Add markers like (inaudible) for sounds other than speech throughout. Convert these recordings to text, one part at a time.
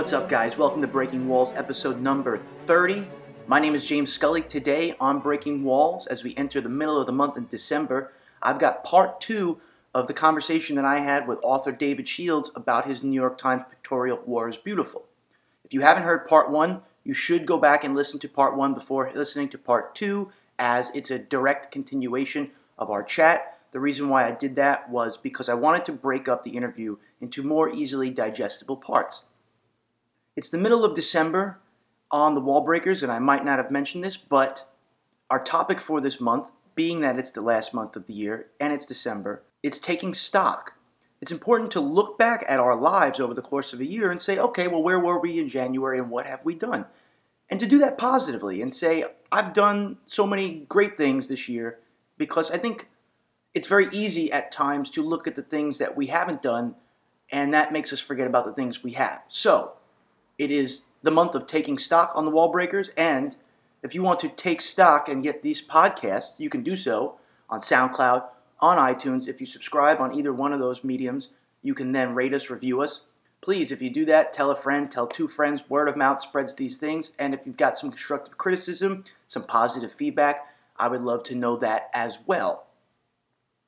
What's up, guys? Welcome to Breaking Walls, episode number 30. My name is James Scully. Today on Breaking Walls, as we enter the middle of the month in December, I've got part two of the conversation that I had with author David Shields about his New York Times pictorial War is Beautiful. If you haven't heard part one, you should go back and listen to part one before listening to part two, as it's a direct continuation of our chat. The reason why I did that was because I wanted to break up the interview into more easily digestible parts. It's the middle of December on the Wall Breakers, and I might not have mentioned this, but our topic for this month, being that it's the last month of the year and it's December, it's taking stock. It's important to look back at our lives over the course of a year and say, okay, well, where were we in January and what have we done? And to do that positively and say, I've done so many great things this year because I think it's very easy at times to look at the things that we haven't done and that makes us forget about the things we have. So, it is the month of taking stock on the wall breakers and if you want to take stock and get these podcasts, you can do so on SoundCloud, on iTunes. If you subscribe on either one of those mediums, you can then rate us, review us. Please, if you do that, tell a friend, tell two friends. Word of mouth spreads these things. And if you've got some constructive criticism, some positive feedback, I would love to know that as well.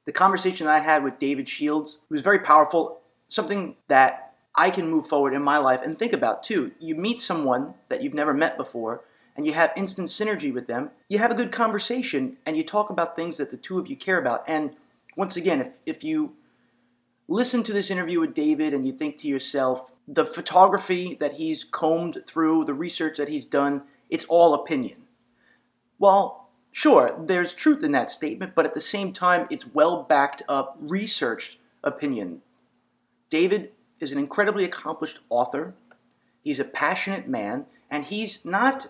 The conversation I had with David Shields was very powerful, something that I can move forward in my life and think about too. You meet someone that you've never met before, and you have instant synergy with them, you have a good conversation and you talk about things that the two of you care about. And once again, if, if you listen to this interview with David and you think to yourself, the photography that he's combed through, the research that he's done, it's all opinion. Well, sure, there's truth in that statement, but at the same time, it's well backed up, researched opinion. David is an incredibly accomplished author. He's a passionate man, and he's not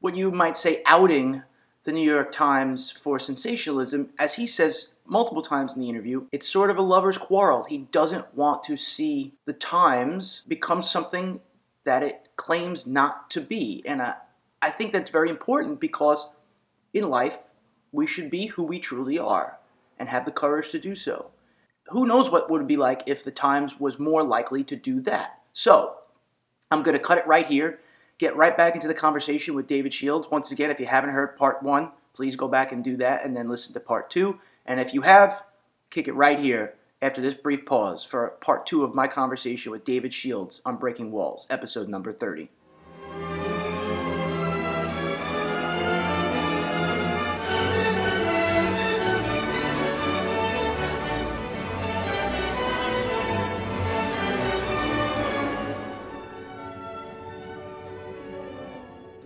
what you might say outing the New York Times for sensationalism. As he says multiple times in the interview, it's sort of a lover's quarrel. He doesn't want to see the Times become something that it claims not to be. And I, I think that's very important because in life, we should be who we truly are and have the courage to do so. Who knows what would be like if the Times was more likely to do that? So, I'm going to cut it right here get right back into the conversation with David Shields. Once again, if you haven't heard part one, please go back and do that and then listen to part two. And if you have, kick it right here after this brief pause for part two of my conversation with David Shields on Breaking Walls, episode number 30.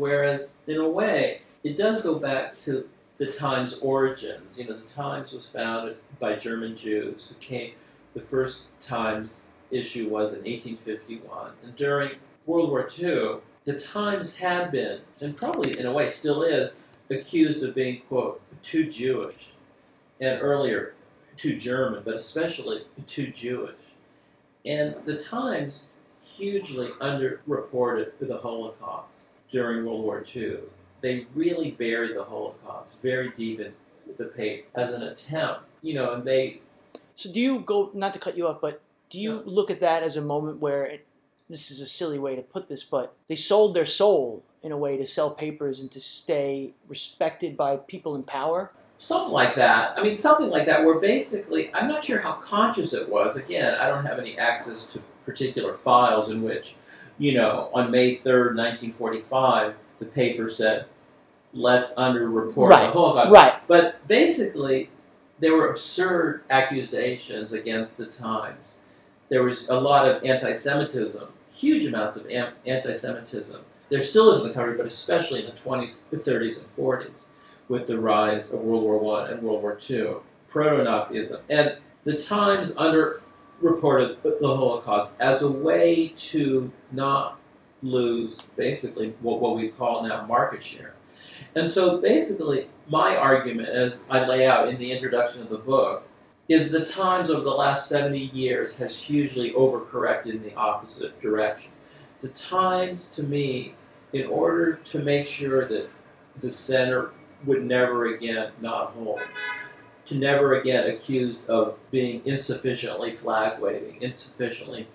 Whereas, in a way, it does go back to the Times' origins. You know, the Times was founded by German Jews who came. The first Times issue was in 1851, and during World War II, the Times had been, and probably in a way still is, accused of being quote too Jewish, and earlier too German, but especially too Jewish. And the Times hugely underreported the Holocaust during World War II. They really buried the Holocaust very deep in the paper as an attempt, you know, and they. So do you go, not to cut you off, but do you No. look at that as a moment where, it, this is a silly way to put this, but they sold their soul in a way to sell papers and to stay respected by people in power? Something like that. I mean, something like that, where basically, I'm not sure how conscious it was. Again, I don't have any access to particular files in which, you know, on May 3rd, 1945, the paper said, let's underreport Right, the Holocaust. Right. But basically, there were absurd accusations against the Times. There was a lot of anti Semitism, huge amounts of anti Semitism. There still is in the country, but especially in the 20s, the 30s, and 40s, with the rise of World War I and World War II, proto Nazism. And the Times underreported the Holocaust as a way to not lose basically what, what we call now market share. And so basically, my argument, as I lay out in the introduction of the book, is the Times over the last 70 years has hugely overcorrected in the opposite direction. The Times, to me, in order to make sure that the center would never again not hold, to never again accused of being insufficiently flag waving, insufficiently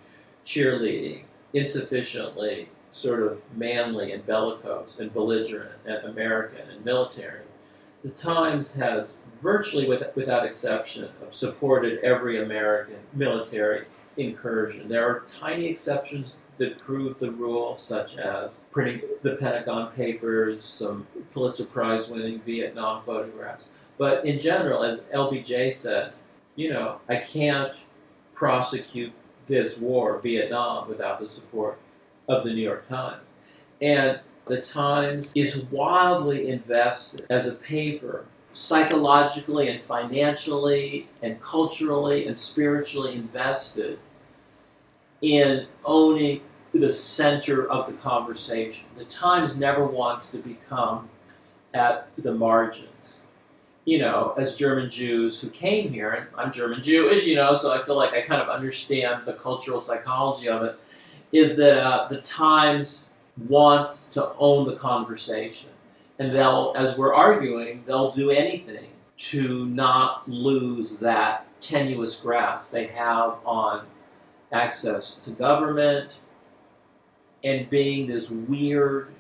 cheerleading, insufficiently sort of manly and bellicose and belligerent and American and military. The Times has virtually with, without exception supported every American military incursion. There are tiny exceptions that prove the rule, such as printing the Pentagon Papers, some Pulitzer Prize winning Vietnam photographs. But in general, as LBJ said, you know, I can't prosecute this war, Vietnam, without the support of the New York Times. And the Times is wildly invested as a paper, psychologically and financially and culturally and spiritually invested in owning the center of the conversation. The Times never wants to become at the margins. You know, as German Jews who came here, and I'm German Jewish, you know, so I feel like I kind of understand the cultural psychology of it, is that uh, the Times wants to own the conversation. And they'll, as we're arguing, they'll do anything to not lose that tenuous grasp they have on access to government and being this weird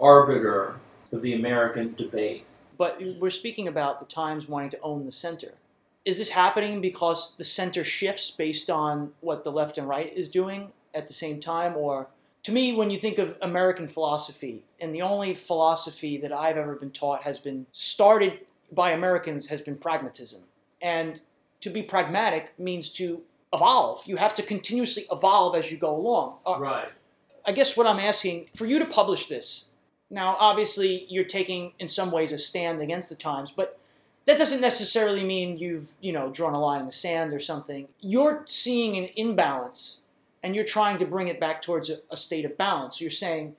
arbiter of the American debate. But we're speaking about the Times wanting to own the center. Is this happening because the center shifts based on what the left and right is doing at the same time? Or, to me, when you think of American philosophy, and the only philosophy that I've ever been taught has been started by Americans has been pragmatism. And to be pragmatic means to evolve. You have to continuously evolve as you go along. Uh, right. I guess what I'm asking for you to publish this. Now, obviously, you're taking in some ways a stand against the Times, but that doesn't necessarily mean you've you know drawn a line in the sand or something. You're seeing an imbalance, and you're trying to bring it back towards a, a state of balance. You're saying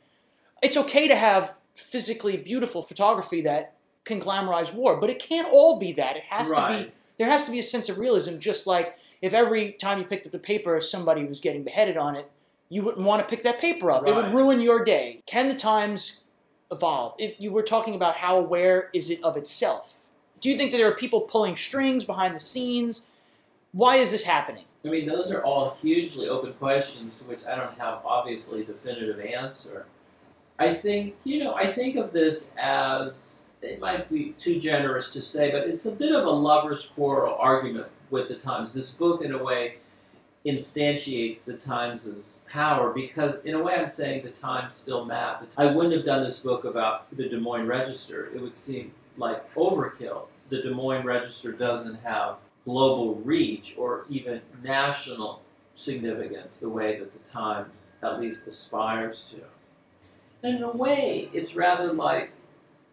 it's okay to have physically beautiful photography that can glamorize war, but it can't all be that. It has right. to be there has to be a sense of realism, just like if every time you picked up the paper, somebody was getting beheaded on it, you wouldn't want to pick that paper up. Right. It would ruin your day. Can the Times evolve? If you were talking about how aware is it of itself, do you think that there are people pulling strings behind the scenes? Why is this happening? I mean, those are all hugely open questions to which I don't have obviously definitive answer. I think, you know, I think of this as it might be too generous to say, but it's a bit of a lover's quarrel argument with the Times. This book, in a way, instantiates the Times' power because, in a way, I'm saying the Times still matter. I wouldn't have done this book about the Des Moines Register. It would seem like overkill. The Des Moines Register doesn't have global reach or even national significance the way that the Times at least aspires to. And in a way, it's rather like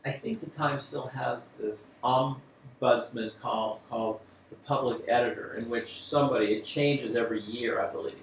I think the Times still has this ombudsman call called the public editor, in which somebody it changes every year, I believe.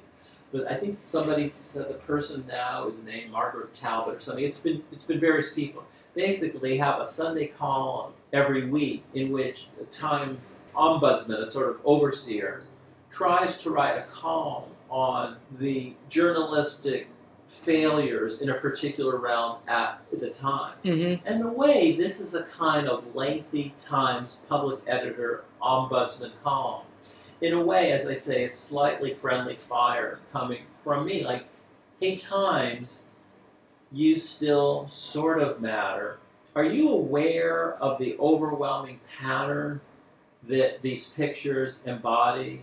But I think somebody said the person now is named Margaret Talbot or something. It's been it's been various people. Basically, have a Sunday column every week in which the Times ombudsman, a sort of overseer, tries to write a column on the journalistic failures in a particular realm at the time. Mm-hmm. And the way, this is a kind of lengthy Times public editor ombudsman column. In a way, as I say, it's slightly friendly fire coming from me. Like, hey, Times, you still sort of matter. Are you aware of the overwhelming pattern that these pictures embody?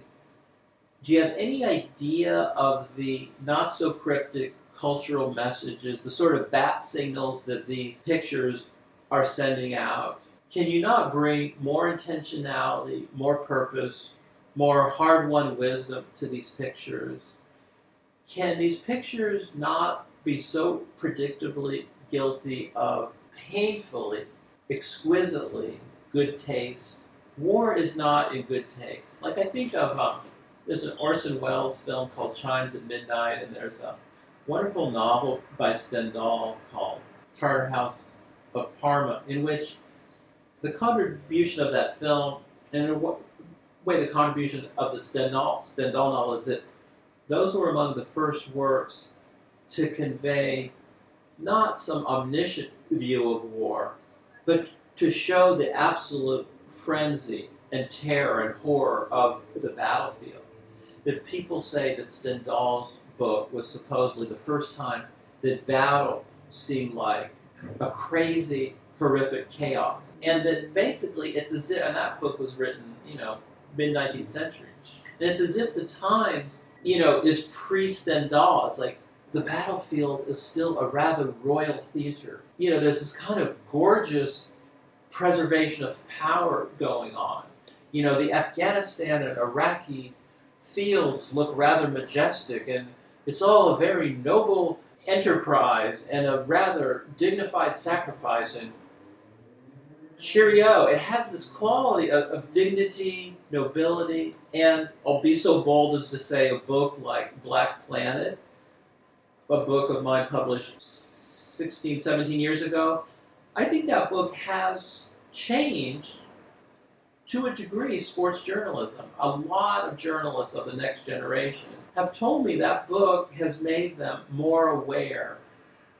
Do you have any idea of the not so cryptic cultural messages, the sort of bat signals that these pictures are sending out? Can you not bring more intentionality, more purpose, more hard won wisdom to these pictures? Can these pictures not be so predictably guilty of painfully, exquisitely good taste? War is not in good taste. Like I think of um, there's an Orson Welles film called Chimes at Midnight, and there's a wonderful novel by Stendhal called Charterhouse of Parma, in which the contribution of that film, and in a way the contribution of the Stendhal, Stendhal novel is that those were among the first works to convey not some omniscient view of war, but to show the absolute frenzy and terror and horror of the battlefield. That people say that Stendhal's book was supposedly the first time that battle seemed like a crazy, horrific chaos. And that basically it's as if, and that book was written, you know, mid 19th century. And it's as if the Times, you know, is pre Stendhal. It's like the battlefield is still a rather royal theater. You know, there's this kind of gorgeous preservation of power going on. You know, the Afghanistan and Iraqi fields look rather majestic, and it's all a very noble enterprise and a rather dignified sacrifice. And cheerio, it has this quality of, of dignity, nobility, and I'll be so bold as to say a book like Black Planet, a book of mine published 16, 17 years ago, I think that book has changed to a degree sports journalism. A lot of journalists of the next generation have told me that book has made them more aware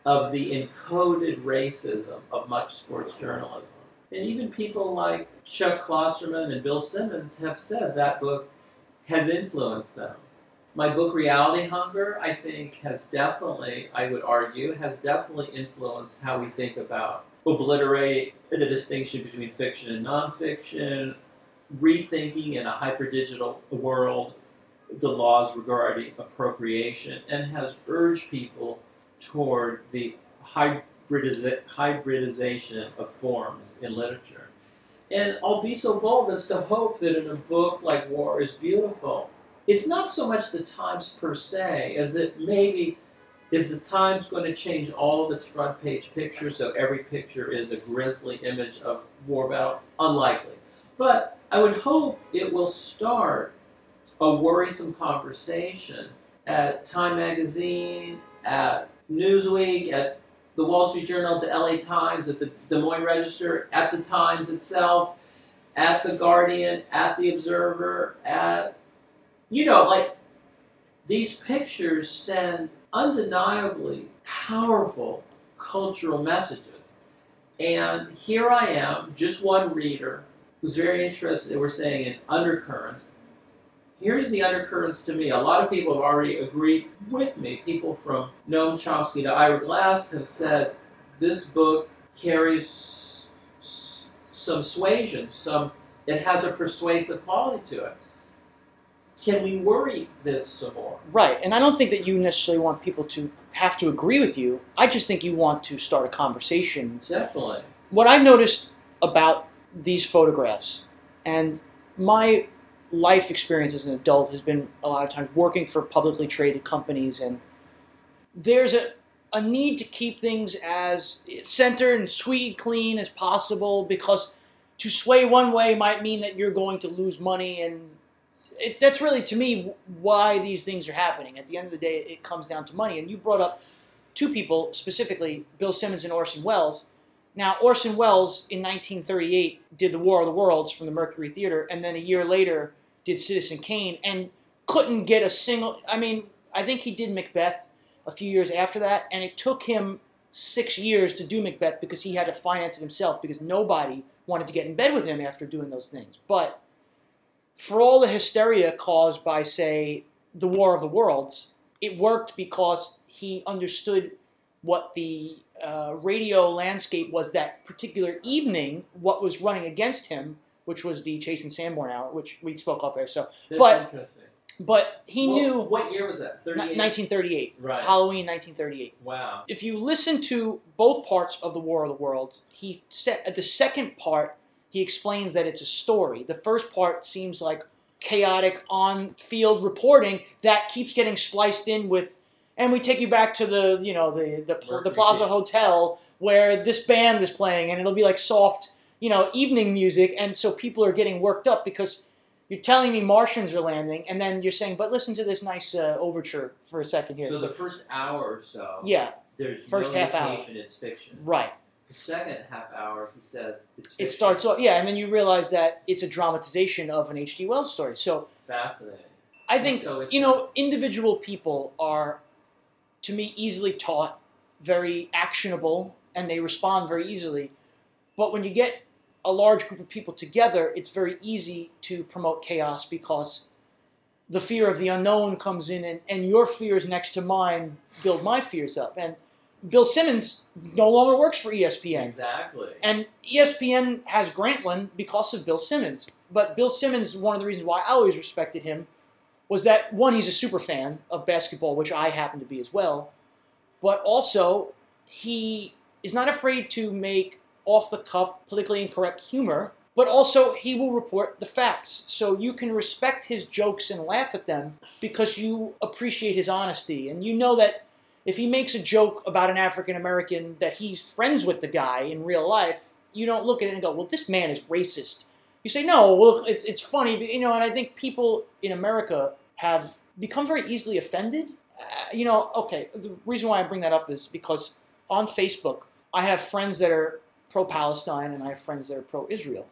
of the encoded racism of much sports journalism. And even people like Chuck Klosterman and Bill Simmons have said that book has influenced them. My book Reality Hunger, I think, has definitely, I would argue, has definitely influenced how we think about obliterate the distinction between fiction and nonfiction, rethinking in a hyperdigital world the laws regarding appropriation, and has urged people toward the hybridiza- hybridization of forms in literature. And I'll be so bold as to hope that in a book like War is Beautiful, it's not so much the Times per se as that maybe is the Times going to change all of its front page pictures so every picture is a grisly image of war battle? Unlikely. But I would hope it will start a worrisome conversation at Time Magazine, at Newsweek, at the Wall Street Journal, the LA Times, at the Des Moines Register, at the Times itself, at the Guardian, at the Observer, at you know, like these pictures send undeniably powerful cultural messages. And here I am, just one reader who's very interested, we're saying, in undercurrents. Here's the undercurrents to me. A lot of people have already agreed with me. People from Noam Chomsky to Ira Glass have said this book carries some suasion, some it has a persuasive quality to it. Can we worry this some more? Right, and I don't think that you necessarily want people to have to agree with you. I just think you want to start a conversation. Definitely. What I've noticed about these photographs, and my life experience as an adult has been a lot of times working for publicly traded companies, and there's a, a need to keep things as centered and sweet and clean as possible because to sway one way might mean that you're going to lose money and it, that's really to me why these things are happening. At the end of the day, it comes down to money. And you brought up two people specifically, Bill Simmons and Orson Welles. Now, Orson Welles in 1938 did The War of the Worlds from the Mercury Theater, and then a year later did Citizen Kane, and couldn't get a single. I mean, I think he did Macbeth a few years after that, and it took him six years to do Macbeth because he had to finance it himself because nobody wanted to get in bed with him after doing those things. But for all the hysteria caused by, say, the War of the Worlds, it worked because he understood what the uh, radio landscape was that particular evening, what was running against him, which was the Chase and Sanborn hour, which we spoke off there. So, That's But- interesting. but he What- knew What year was that? 38? 1938, Right. Halloween 1938. Wow. If you listen to both parts of the War of the Worlds, he said at the second part he explains that it's a story. The first part seems like chaotic on-field reporting that keeps getting spliced in with and we take you back to the you know the the, the Plaza Hotel where this band is playing and it'll be like soft you know evening music and so people are getting worked up because you're telling me Martians are landing and then you're saying but listen to this nice uh, overture for a second here So So- the first hour or so, yeah there's first no half hour. it's fiction. right The second half hour, he says it starts off yeah and then you realize that it's a dramatization of an H.G. wells story so fascinating. i think So you know individual people are to me easily taught very actionable and they respond very easily but when you get a large group of people together it's very easy to promote chaos because the fear of the unknown comes in, and, and your fears next to mine build my fears up. And Bill Simmons no longer works for ESPN. Exactly. And ESPN has Grantland because of Bill Simmons. But Bill Simmons, one of the reasons why I always respected him was that one, he's a super fan of basketball, which I happen to be as well. But also, he is not afraid to make off the cuff, politically incorrect humor, but also he will report the facts. So you can respect his jokes and laugh at them because you appreciate his honesty. And you know that if he makes a joke about an African American that he's friends with the guy in real life, you don't look at it and go, well, this man is racist. You say, no, well, it's, it's funny, you know, and I think people in America have become very easily offended. Uh, you know, okay, the reason why I bring that up is because on Facebook, I have friends that are pro Palestine and I have friends that are pro Israel.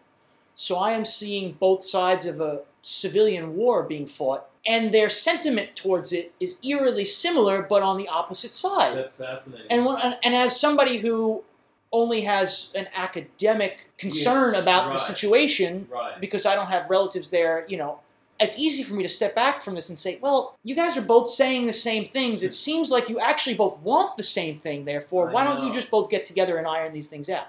So I am seeing both sides of a civilian war being fought, and their sentiment towards it is eerily similar, but on the opposite side. That's fascinating. And when, and- as somebody who only has an academic concern about the situation, right. because I don't have relatives there, you know, it's easy for me to step back from this and say, well, you guys are both saying the same things. It hmm. seems like you actually both want the same thing, therefore, I why don't you just both get together and iron these things out?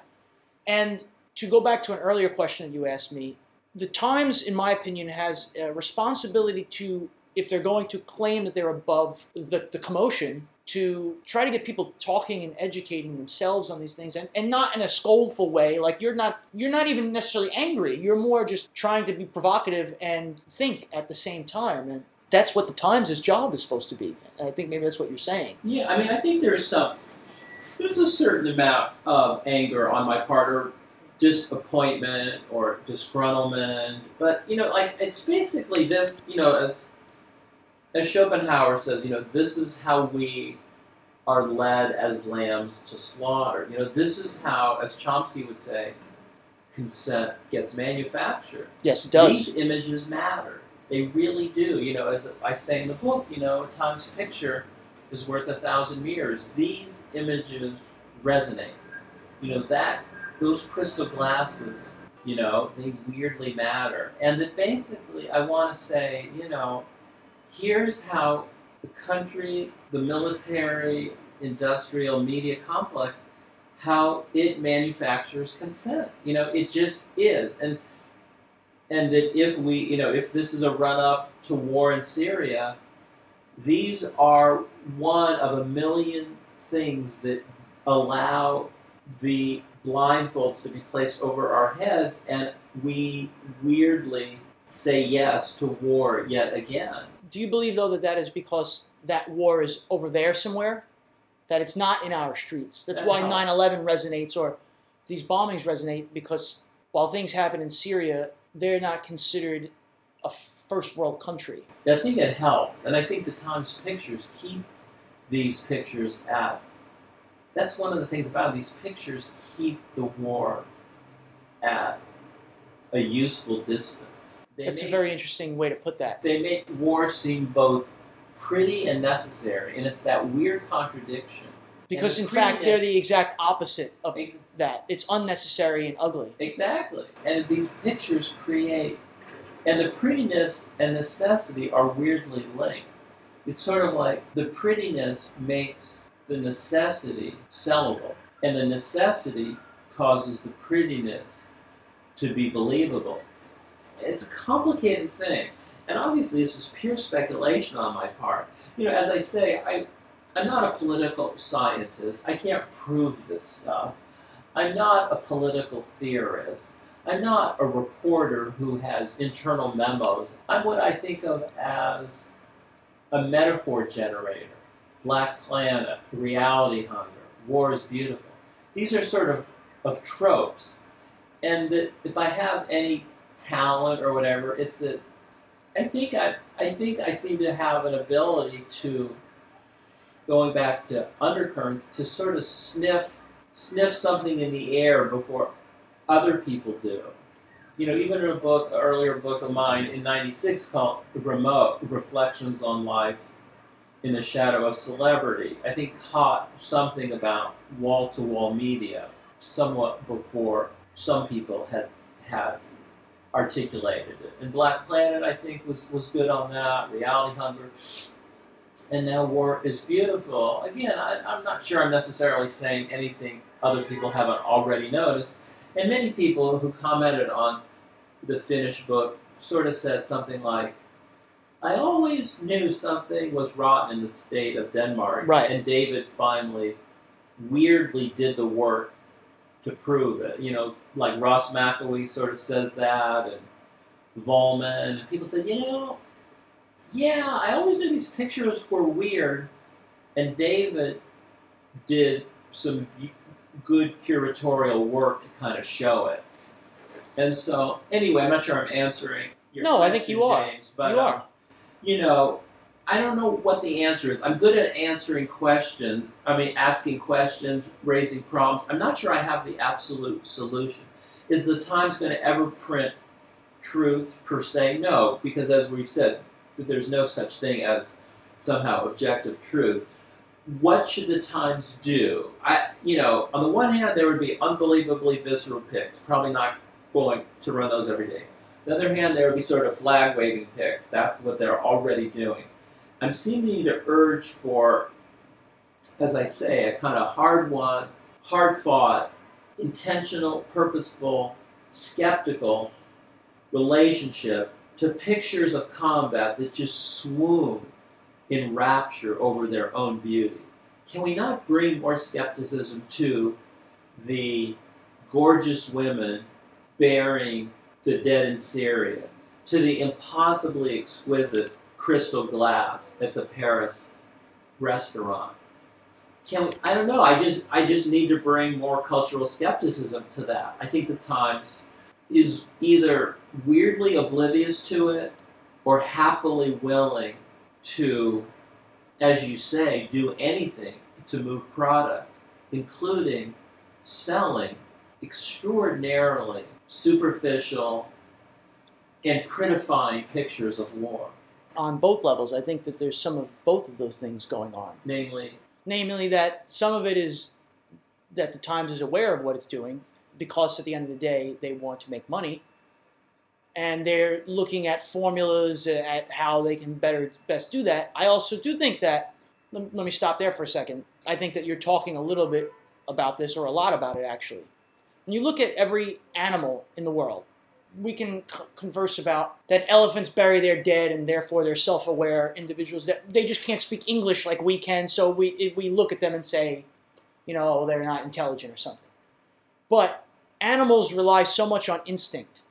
And to go back to an earlier question that you asked me, the Times, in my opinion, has a responsibility to, if they're going to claim that they're above the, the commotion, to try to get people talking and educating themselves on these things and, and not in a scoldful way like you're not you're not even necessarily angry. You're more just trying to be provocative and think at the same time. And that's what the times' job is supposed to be. I think maybe that's what you're saying. Yeah, I mean, I think there's some, there's a certain amount of anger on my part, or disappointment, or disgruntlement. But you know, like it's basically this. You know, as as Schopenhauer says, you know, this is how we are led as lambs to slaughter. You know, this is how, as Chomsky would say, consent gets manufactured. yes it does These images matter. They really do. You know, as I say in the book, you know, a Times picture is worth a thousand mirrors. These images resonate. You know, that those crystal glasses, you know, they weirdly matter. And that basically I want to say, you know, here's how the country, the military, industrial media complex, how it manufactures consent. You know, it just is. And and that if we, you know, if this is a run up to war in Syria, these are one of a million things that allow the blindfolds to be placed over our heads, and we weirdly say yes to war yet again. do you believe though that that is because that war is over there somewhere that it's not in our streets that's That why helps. 9-11 resonates or these bombings resonate because while things happen in syria they're not considered a first world country I think it helps, and I think the Times pictures keep these pictures at. That's one of the things about it. these pictures. Keep the war at a useful distance. They that's a very interesting way to put that they make war seem both pretty and necessary, and it's that weird contradiction. because in fact they're the exact opposite of that it's unnecessary and ugly Exactly. And these pictures create, and the prettiness and necessity are weirdly linked. It's sort of like the prettiness makes the necessity sellable, and the necessity causes the prettiness to be believable. It's a complicated thing. And obviously, this is pure speculation on my part. You know, as I say, I, I'm not a political scientist. I can't prove this stuff. I'm not a political theorist. I'm not a reporter who has internal memos. I'm what I think of as a metaphor generator. Black Planet, Reality Hunger, War is Beautiful. These are sort of, of tropes. And that if I have any talent or whatever, it's that I think I, I think I seem to have an ability to, going back to undercurrents, to sort of sniff sniff something in the air before other people do. You know, even in a book, an earlier book of mine in '96 called "Remote: Reflections on Life in the Shadow of Celebrity," I think caught something about wall-to-wall media somewhat before some people had had articulated it. And Black Planet, I think, was, was good on that. Reality Hunger. And now War is Beautiful. Again, I, I'm not sure I'm necessarily saying anything other people haven't already noticed. And many people who commented on the finished book sort of said something like, I always knew something was rotten in the state of Denmark. Right. And David finally weirdly did the work to prove it. You know, like Ross McElwee sort of says that, and Vollmann, and people said, you know, yeah, I always knew these pictures were weird, and David did some good curatorial work to kind of show it. And so, anyway, I'm not sure I'm answering your No, I think you are. But you um, are. you know, I don't know what the answer is. I'm good at answering questions. I mean, asking questions, raising problems. I'm not sure I have the absolute solution. Is the Times going to ever print truth per se? No, because as we've said, that there's no such thing as somehow objective truth. What should the Times do? I, you know, on the one hand, there would be unbelievably visceral pics. Probably not going to run those every day. On the other hand, there would be sort of flag waving pics. That's what they're already doing. I'm seeming to urge for, as I say, a kind of hard won, hard fought, intentional, purposeful, skeptical relationship to pictures of combat that just swoon in rapture over their own beauty. Can we not bring more skepticism to the gorgeous women bearing the dead in Syria, to the impossibly exquisite crystal glass at the Paris restaurant? Can we, I don't know. I just I just need to bring more cultural skepticism to that. I think the Times is either weirdly oblivious to it or happily willing to, as you say, do anything to move product, including selling extraordinarily superficial and prettifying pictures of war, On both levels, I think that there's some of both of those things going on. namely Namely, that some of it is that the Times is aware of what it's doing because at the end of the day, they want to make money. And they're looking at formulas uh, at how they can better best do that. I also do think that, let, me stop there for a second. I think that you're talking a little bit about this, or a lot about it actually. When you look at every animal in the world, we can c- converse about that elephants bury their dead and therefore they're self-aware individuals that they just can't speak English like we can. So we we look at them and say, you know, oh, they're not intelligent or something. But animals rely so much on instinct,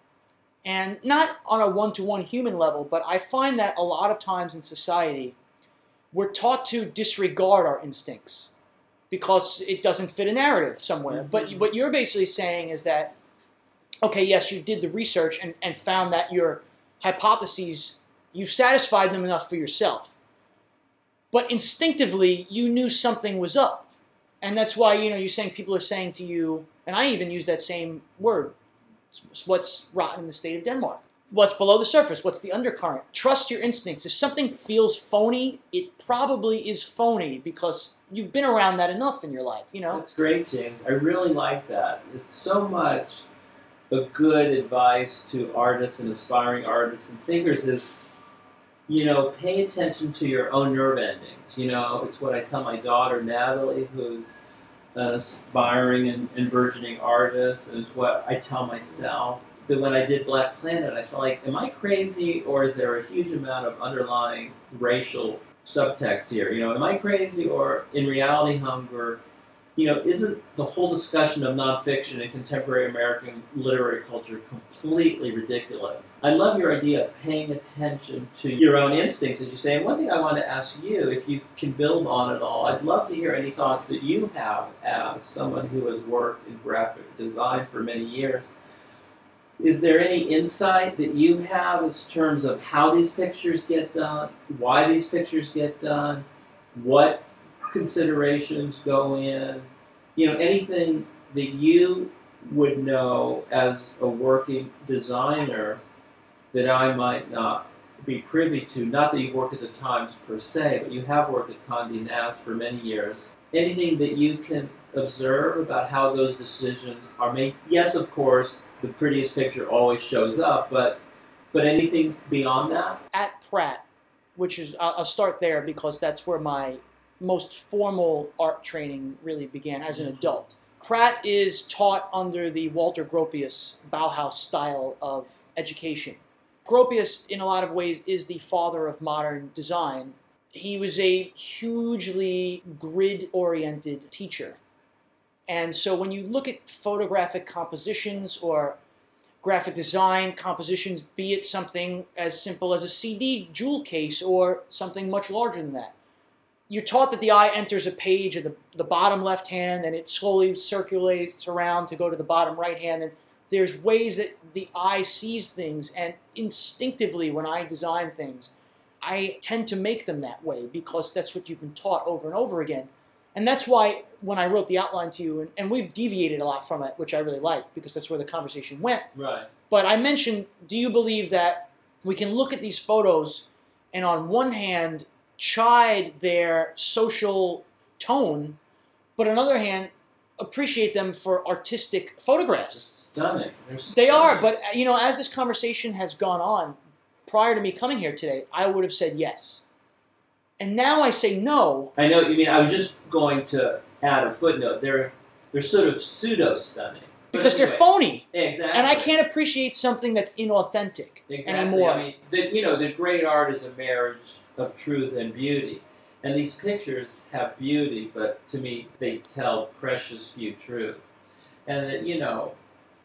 and not on a one-to-one human level. But I find that a lot of times in society, we're taught to disregard our instincts because it doesn't fit a narrative somewhere. But mm-hmm. what you're basically saying is that okay, yes, you did the research and, and found that your hypotheses, you've satisfied them enough for yourself. But instinctively, you knew something was up. And that's why, you know, you're saying people are saying to you, and I even use that same word, what's rotten in the state of Denmark. What's below the surface? What's the undercurrent? Trust your instincts. If something feels phony, it probably is phony because you've been around that enough in your life, you know? That's great, James. I really like that. It's so much a good advice to artists and aspiring artists and thinkers is, you know, pay attention to your own nerve endings. You know, it's what I tell my daughter Natalie, who's Uh, aspiring and, and burgeoning artist, it's what I tell myself. That when I did Black Planet, I felt like, am I crazy, or is there a huge amount of underlying racial subtext here? You know, am I crazy, or in reality, hunger? You know, isn't the whole discussion of nonfiction in contemporary American literary culture completely ridiculous? I love your idea of paying attention to your own instincts, as you say. And one thing I want to ask you, if you can build on it all, I'd love to hear any thoughts that you have as someone who has worked in graphic design for many years. Is there any insight that you have in terms of how these pictures get done, why these pictures get done, what considerations go in, you know, anything that you would know as a working designer that I might not be privy to. Not that you've worked at the Times per se, but you have worked at Condé Nast for many years. Anything that you can observe about how those decisions are made? Yes, of course, the prettiest picture always shows up, but but anything beyond that? At Pratt, which is I'll, I'll start there because that's where my most formal art training really began as an mm-hmm. adult. Pratt is taught under the Walter Gropius Bauhaus style of education. Gropius, in a lot of ways, is the father of modern design. He was a hugely grid oriented teacher. And so when you look at photographic compositions or graphic design compositions, be it something as simple as a CD jewel case or something much larger than that, you're taught that the eye enters a page at the, the bottom left hand and it slowly circulates around to go to the bottom right hand. And there's ways that the eye sees things. And instinctively, when I design things, I tend to make them that way because that's what you've been taught over and over again. And that's why when I wrote the outline to you, and, and we've deviated a lot from it, which I really like because that's where the conversation went. Right. But I mentioned, do you believe that we can look at these photos and on one hand chide their social tone, but on the other hand appreciate them for artistic They're photographs? stunning. They're They are, but you know, as this conversation has gone on, prior to me coming here today, I would have said yes. And now I say no. I know you mean. I was just going to add a footnote. They're they're sort of pseudo stunning Because they're phony, Exactly. and I can't appreciate something that's inauthentic exactly. anymore. I mean, the, you know, the great art is a marriage of truth and beauty, and these pictures have beauty, but to me, they tell precious few truths. And that you know,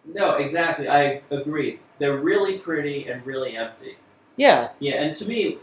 no, exactly. I agree. They're really pretty and really empty. yeah, Yeah, and to me,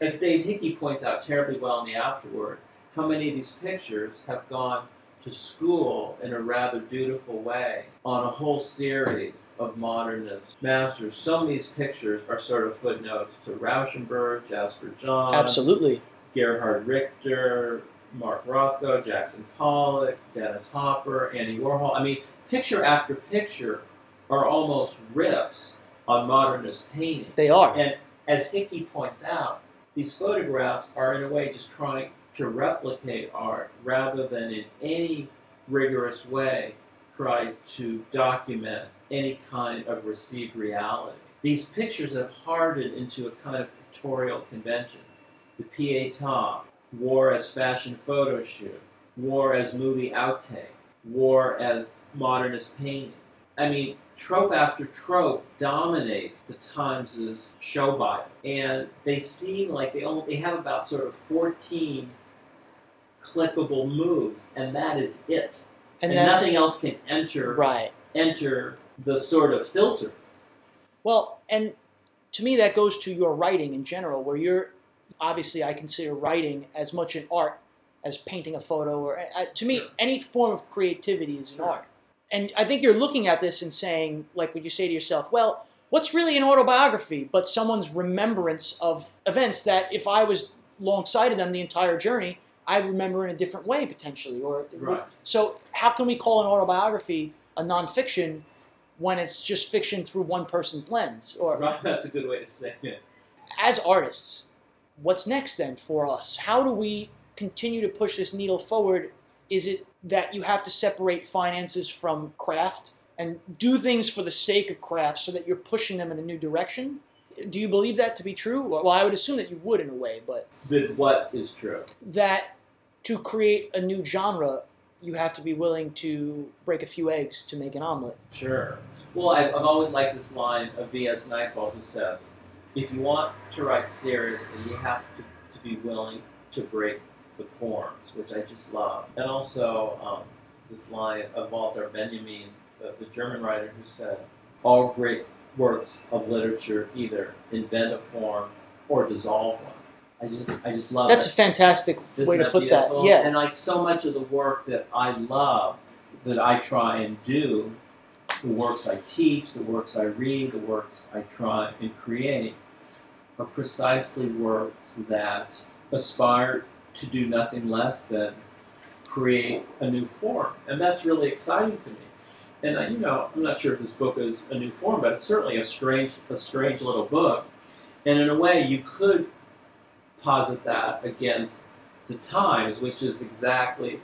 as Dave Hickey points out terribly well in the afterword, how many of these pictures have gone to school in a rather dutiful way on a whole series of modernist masters. Some of these pictures are sort of footnotes to Rauschenberg, Jasper John, absolutely. Gerhard Richter, Mark Rothko, Jackson Pollock, Dennis Hopper, Andy Warhol. I mean, picture after picture are almost riffs on modernist painting. They are. And as Hickey points out, these photographs are in a way just trying to replicate art rather than in any rigorous way try to document any kind of received reality. These pictures have hardened into a kind of pictorial convention. The pietà, war as fashion photo shoot, war as movie outtake, war as modernist painting. I mean, trope after trope dominates the Times' show Bible, and they seem like they only they have about sort of fourteen clickable moves, and that is it. and, And, nothing else can enter right. enter the sort of filter. Well, and to me, that goes to your writing in general, where you're obviously I consider writing as much an art as painting a photo, or uh, to me, Sure. any form of creativity is an Sure. art. And I think you're looking at this and saying, like, would you say to yourself, well, what's really an autobiography but someone's remembrance of events that if I was alongside of them the entire journey, I remember in a different way potentially, or Right. so how can we call an autobiography a nonfiction when it's just fiction through one person's lens? Or Right, (laughs) That's a good way to say it. as artists, what's next then for us? How do we continue to push this needle forward? Is it that you have to separate finances from craft and do things for the sake of craft so that you're pushing them in a new direction? Do you believe that to be true? Well, I would assume that you would in a way, but That what is true. that to create a new genre, you have to be willing to break a few eggs to make an omelet. Sure. Well, I've, I've always liked this line of V.S. Naipaul who says, if you want to write seriously, you have to, to be willing to break the forms, which I just love. And also um, this line of Walter Benjamin, the, the German writer, who said, all great works of literature either invent a form or dissolve one. I just, I just love That's that. a fantastic Isn't way to put beautiful? that. Yeah. And like so much of the work that I love, that I try and do, the works I teach, the works I read, the works I try and create, are precisely works that aspire to do nothing less than create a new form. And that's really exciting to me. And I, you know, I'm not sure if this book is a new form, but it's certainly a strange, a strange little book. And in a way, you could posit that against the times, which is exactly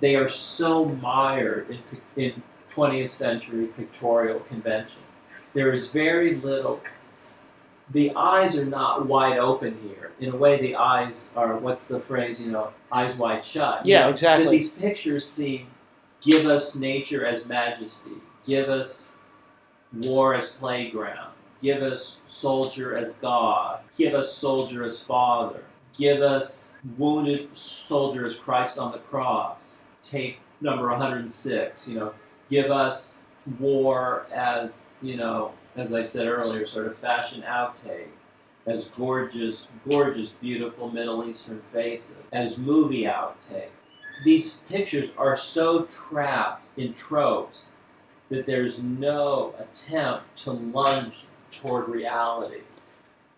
they are so mired in, in 20th century pictorial convention. There is very little. The eyes are not wide open here. In a way, the eyes are what's the phrase? You know, eyes wide shut. You Yeah, know, exactly. These pictures seem give us nature as majesty, give us war as playground, give us soldier as God, give us soldier as Father, give us wounded soldier as Christ on the cross. Take number 106, you know, give us war as, you know, as I said earlier, sort of fashion outtake, as gorgeous, gorgeous, beautiful Middle Eastern faces, as movie outtake. These pictures are so trapped in tropes that there's no attempt to lunge toward reality.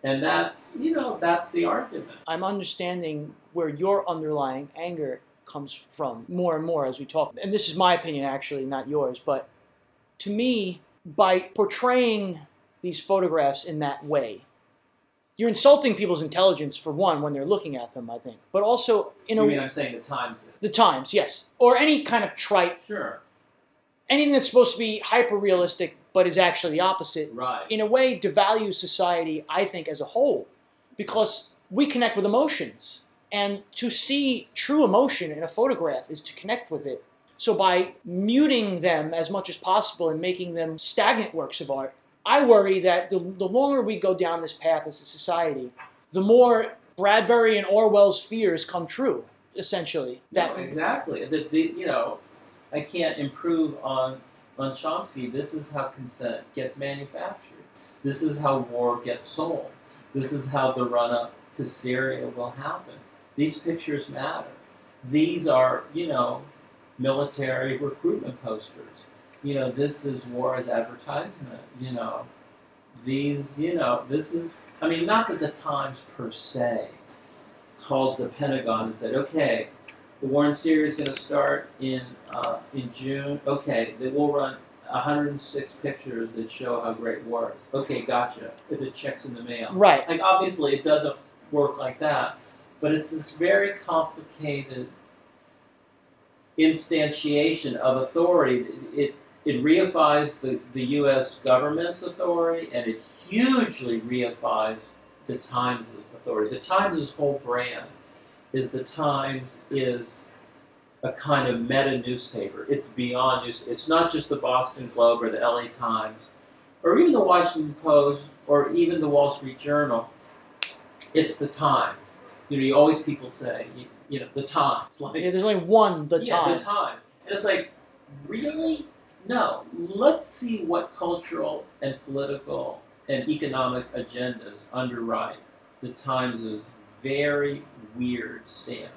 And that's, you know, that's the argument. I'm understanding where your underlying anger comes from more and more as we talk. And this is my opinion, actually, not yours. But to me, by portraying these photographs in that way, you're insulting people's intelligence, for one, when they're looking at them, I think. But also, in You a, mean I'm saying the times? the times, yes. Or any kind of trite, Sure. anything that's supposed to be hyper realistic, but is actually the opposite Right. in a way devalues society i think as a whole because we connect with emotions and to see true emotion in a photograph is to connect with it so by muting them as much as possible and making them stagnant works of art i worry that the, the longer we go down this path as a society the more bradbury and orwell's fears come true essentially that no, exactly. The, the, you know, I can't improve on on Chomsky. This is how consent gets manufactured. This is how war gets sold. This is how the run up to Syria will happen. These pictures matter. These are, you know, military recruitment posters. You know, this is war as advertisement. You know, these, you know, this is. I mean, not that the Times per se calls the Pentagon and said, okay, the war in Syria is going to start in uh, in June. Okay, they will run 106 pictures that show how great war is. Okay, gotcha. If it checks in the mail, right like obviously it doesn't work like that, but it's this very complicated instantiation of authority. It it reifies the, the U.S. government's authority, and it hugely reifies the Times' authority. The Times' whole brand is the Times is a kind of meta newspaper. It's beyond news. It's not just the Boston Globe or the LA Times or even the Washington Post or even the Wall Street Journal. It's the Times. You know, you always people say, you, you know, the Times. Like, Yeah, there's only one the yeah, times the Times. And it's like, really? No. Let's see what cultural and political and economic agendas underwrite the Times' very weird stance.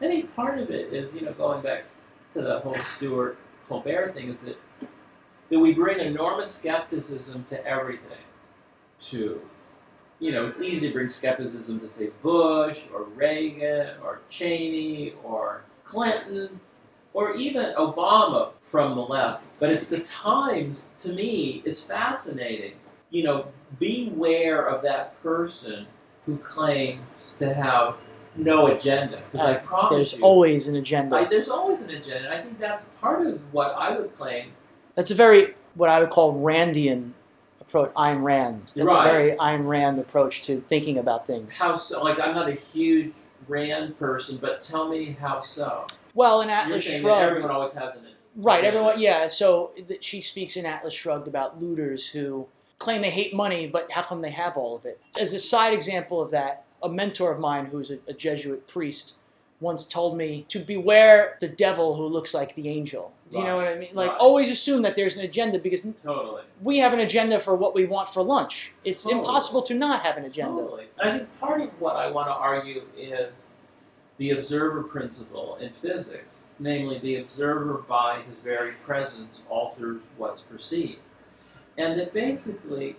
I think part of it is, you know, going back to the whole Stewart Colbert thing, is that that we bring enormous skepticism to everything. To, you know, it's easy to bring skepticism to say Bush or Reagan or Cheney or Clinton or even Obama from the left. But it's the Times, to me, is fascinating. You know, beware of that person who claims to have no agenda. Because I Uh, promise there's you, always an agenda I, there's always an agenda. And I think that's part of what I would claim. That's a very what I would call Randian approach. Ayn Rand. That's Right. a very Ayn Rand approach to thinking about things. How so? Like, I'm not a huge Rand person, but tell me how so. well, in Atlas Shrugged, everyone always has an right? agenda. Everyone, yeah. So she speaks in Atlas Shrugged about looters who claim they hate money, but how come they have all of it? As a side example of that, a mentor of mine who's a, a Jesuit priest once told me to beware the devil who looks like the angel. Do you know what I mean? Like Right. always assume that there's an agenda because Totally. we have an agenda for what we want for lunch. It's Totally. impossible to not have an agenda. Totally. And I think part of what I want to argue is the observer principle in physics, namely, the observer by his very presence alters what's perceived. And that basically,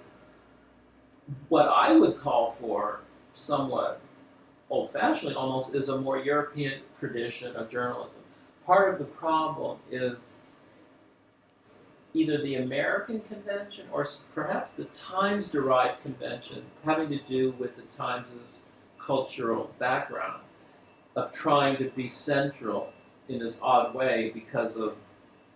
what I would call for, somewhat old fashionedly almost, is a more European tradition of journalism. Part of the problem is either the American convention or perhaps the Times derived convention having to do with the Times' cultural background of trying to be central in this odd way because of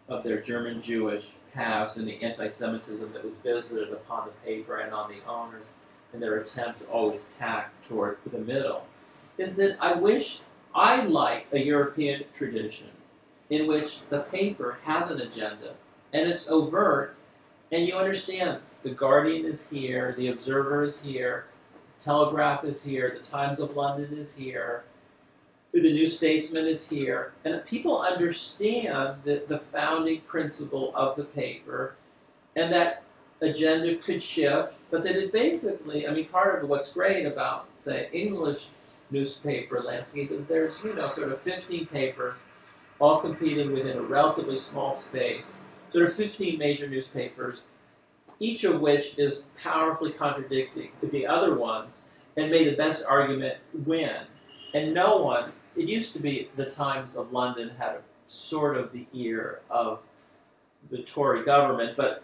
of their German Jewish past and the anti Semitism that was visited upon the paper and on the owners in their attempt to always tack toward the middle is that I wish I like a European tradition in which the paper has an agenda and it's overt and you understand the Guardian is here, the Observer is here, Telegraph is here, the Times of London is here, the New Statesman is here, and people understand the, the founding principle of the paper and that agenda could shift, but that it basically, I mean, part of what's great about, say, English newspaper landscape is there's, you know, sort of 15 papers all competing within a relatively small space, sort of 15 major newspapers, each of which is powerfully contradicting the other ones and may the best argument win. And no one, it used to be the Times of London had a, sort of the ear of the Tory government, but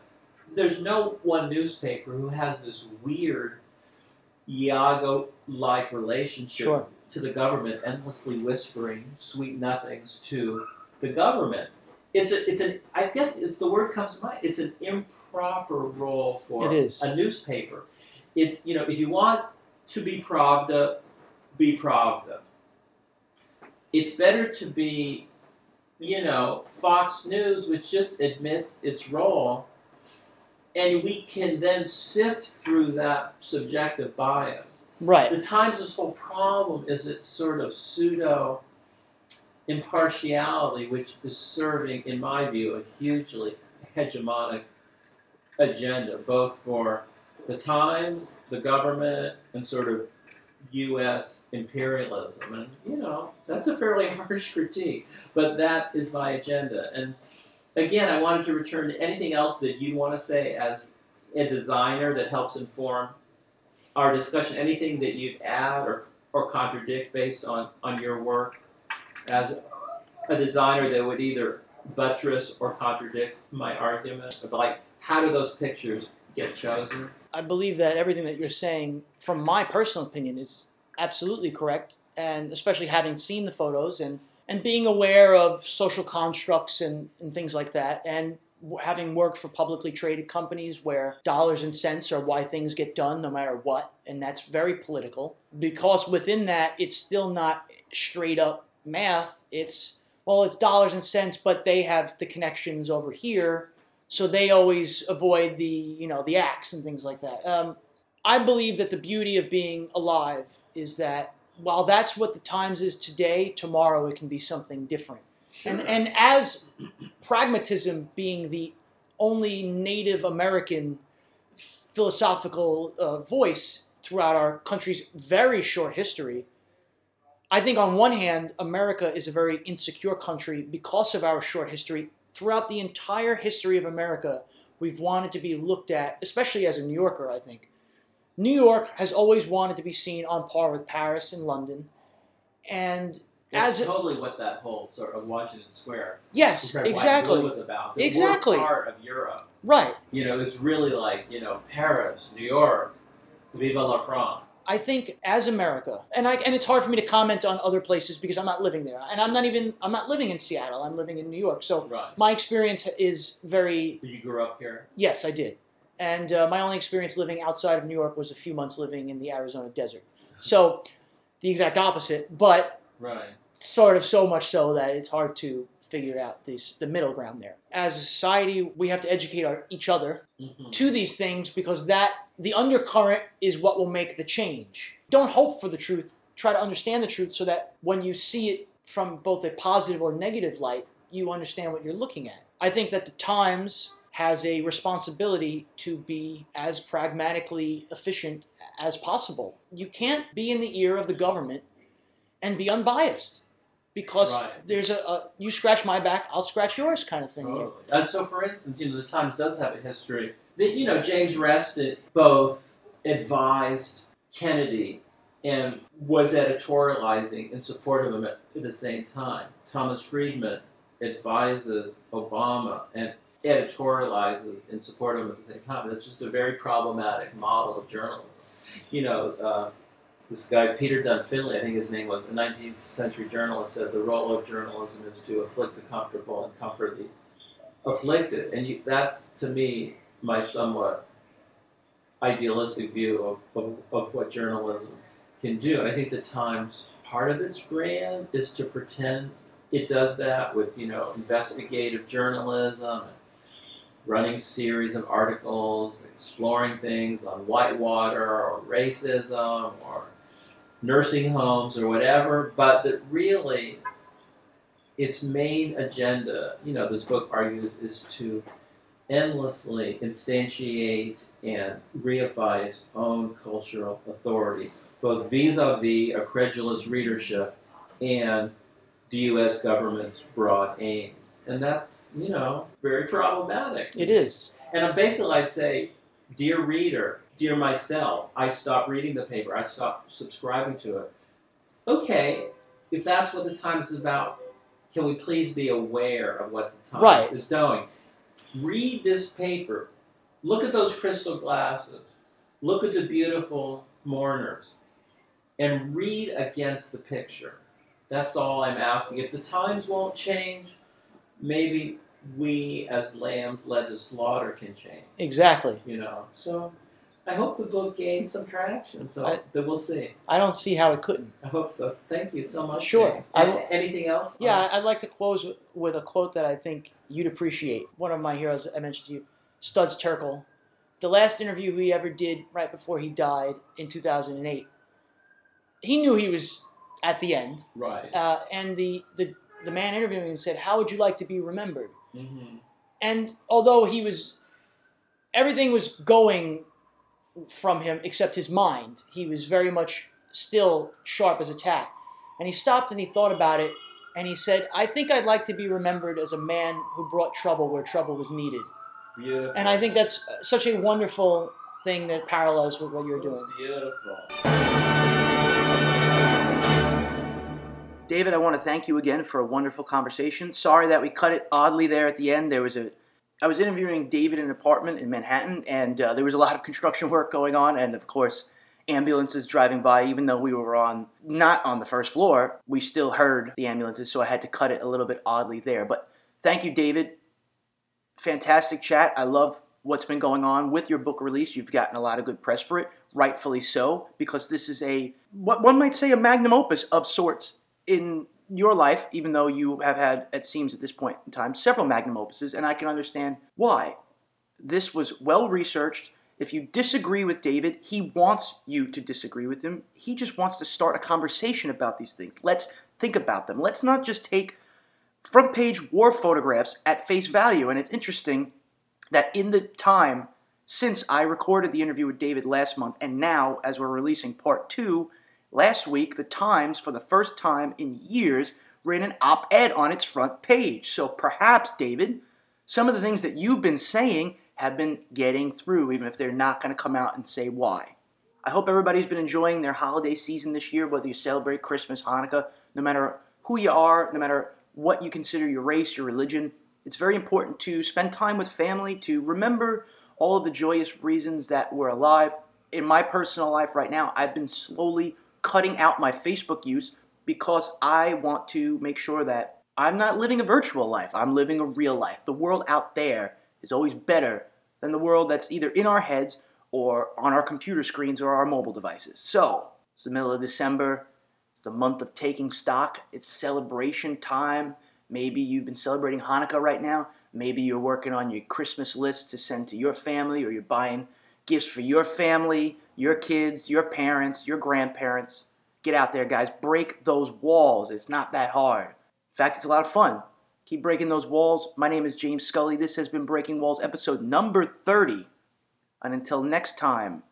there's no one newspaper who has this weird Iago like relationship Sure. to the government, endlessly whispering sweet nothings to the government. It's a, it's an, I guess it's the word comes to mind. It's an improper role for It is. a newspaper. It's, you know, if you want to be Pravda, be Pravda. It's better to be, you know, Fox News, which just admits its role, and we can then sift through that subjective bias. Right. The Times' whole problem is its sort of pseudo impartiality, which is serving, in my view, a hugely hegemonic agenda, both for the Times, the government, and sort of U.S. imperialism. And, you know, that's a fairly (laughs) harsh critique, but that is my agenda. And again, I wanted to return to anything else that you want to say as a designer that helps inform our discussion. Anything that you'd add or, or contradict based on, on your work as a designer that would either buttress or contradict my argument? about Like, how do those pictures get chosen? I believe that everything that you're saying, from my personal opinion, is absolutely correct, and especially having seen the photos and, and being aware of social constructs and, and things like that, and having worked for publicly traded companies where dollars and cents are why things get done no matter what, and that's very political. Because within that, it's still not straight up math. It's, well, it's dollars and cents, but they have the connections over here so they always avoid the you know the acts and things like that. Um, I believe that the beauty of being alive is that while that's what the Times is today, tomorrow it can be something different. And and as pragmatism being the only Native American philosophical uh, voice throughout our country's very short history, I think on one hand, America is a very insecure country because of our short history. Throughout the entire history of America, we've wanted to be looked at, especially as a New Yorker, I think. New York has always wanted to be seen on par with Paris and London. And That's as a, totally what that whole sort of Washington Square yes, exactly. Was about. The Exactly. Part of Europe. Right. You know, it's really like you know Paris, New York, Viva la France. I think as America, and I and it's hard for me to comment on other places because I'm not living there, and I'm not even I'm not living in Seattle. I'm living in New York, so Right. my experience is very You grew up here. yes, I did, and uh, my only experience living outside of New York was a few months living in the Arizona desert. So the exact opposite, but Right. sort of so much so that it's hard to figure out this the middle ground there. As a society, we have to educate our, each other hmm to these things because that the undercurrent is what will make the change. Don't hope for the truth. Try to understand the truth so that when you see it from both a positive or negative light, you understand what you're looking at. I think that the Times has a responsibility to be as pragmatically efficient as possible. You can't be in the ear of the government and be unbiased because Right. there's a, a you scratch my back, I'll scratch yours kind of thing. Totally. And so, for instance, you know, the Times does have a history. That you know, James Reston both advised Kennedy and was editorializing in support of him at, at the same time. Thomas Friedman advises Obama and editorializes in support of him at the same time. That's just a very problematic model of journalism. You know, uh, this guy Peter Dunne Finley, I think his name was, a 19th century journalist, said the role of journalism is to afflict the comfortable and comfort the afflicted, and you, that's to me my somewhat idealistic view of, of, of what journalism can do. And I think the Times part of its brand is to pretend it does that with you know investigative journalism, running series of articles, exploring things on whitewater or racism or nursing homes or whatever, but that really its main agenda, you know, this book argues, is to endlessly instantiate and reify its own cultural authority, both vis-a-vis a credulous readership and the U.S. government's broad aims. And that's, you know, very problematic. It is. And basically, I'd say, dear reader, dear myself, I stopped reading the paper. I stopped subscribing to it. Okay, if that's what the Times is about, can we please be aware of what the Times Right. is doing? Read this paper. Look at those crystal glasses. Look at the beautiful mourners. And read against the picture. That's all I'm asking. If the times won't change, maybe we as lambs led to slaughter can change. Exactly. You know. So I hope the book gains some traction. So I- we'll see. I don't see how it couldn't. I hope so. Thank you so much. Sure. Anything else? Yeah, I'd like to close with, with a quote that I think you'd appreciate. One of my heroes I mentioned to you, Studs Terkel. The last interview he ever did right before he died in 2008, he knew he was at the end. Right. Uh, and the, the, the man interviewing him said, How would you like to be remembered? hmm And although he was, everything was going from him except his mind, he was very much still sharp as a tack. And he stopped and he thought about it and he said, I think I'd like to be remembered as a man who brought trouble where trouble was needed. Beautiful. And I think that's uh, such a wonderful thing that parallels with what you're doing. Beautiful. David, I want to thank you again for a wonderful conversation. Sorry that we cut it oddly there at the end. There was a, I was interviewing David in an apartment in Manhattan, and uh, there was a lot of construction work going on, and of course, ambulances driving by. Even though we were on not on the first floor, we still heard the ambulances, so I had to cut it a little bit oddly there. But thank you, David. Fantastic chat. I love what's been going on with your book release. You've gotten a lot of good press for it, rightfully so, because this is a what one might say a magnum opus of sorts in your life, even though you have had, it seems at this point in time, several magnum opuses, and I can understand why. This was well researched. If you disagree with David, he wants you to disagree with him. He just wants to start a conversation about these things. Let's think about them. Let's not just take front page war photographs at face value. And it's interesting that in the time since I recorded the interview with David last month, and now as we're releasing part two, last week the Times, for the first time in years, ran an op ed on its front page. So perhaps, David, some of the things that you've been saying have been getting through, even if they're not going to come out and say why. I hope everybody's been enjoying their holiday season this year, whether you celebrate Christmas, Hanukkah, no matter who you are, no matter what you consider your race, your religion. It's very important to spend time with family, to remember all of the joyous reasons that we're alive. In my personal life right now, I've been slowly cutting out my Facebook use because I want to make sure that I'm not living a virtual life. I'm living a real life. The world out there is always better than the world that's either in our heads or on our computer screens or our mobile devices. So, it's the middle of December. It's the month of taking stock. It's celebration time. Maybe you've been celebrating Hanukkah right now. Maybe you're working on your Christmas list to send to your family or you're buying gifts for your family, your kids, your parents, your grandparents. Get out there, guys. Break those walls. It's not that hard. In fact, it's a lot of fun. Keep breaking those walls. My name is James Scully. This has been Breaking Walls, episode number 30. And until next time,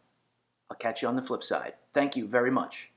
I'll catch you on the flip side. Thank you very much.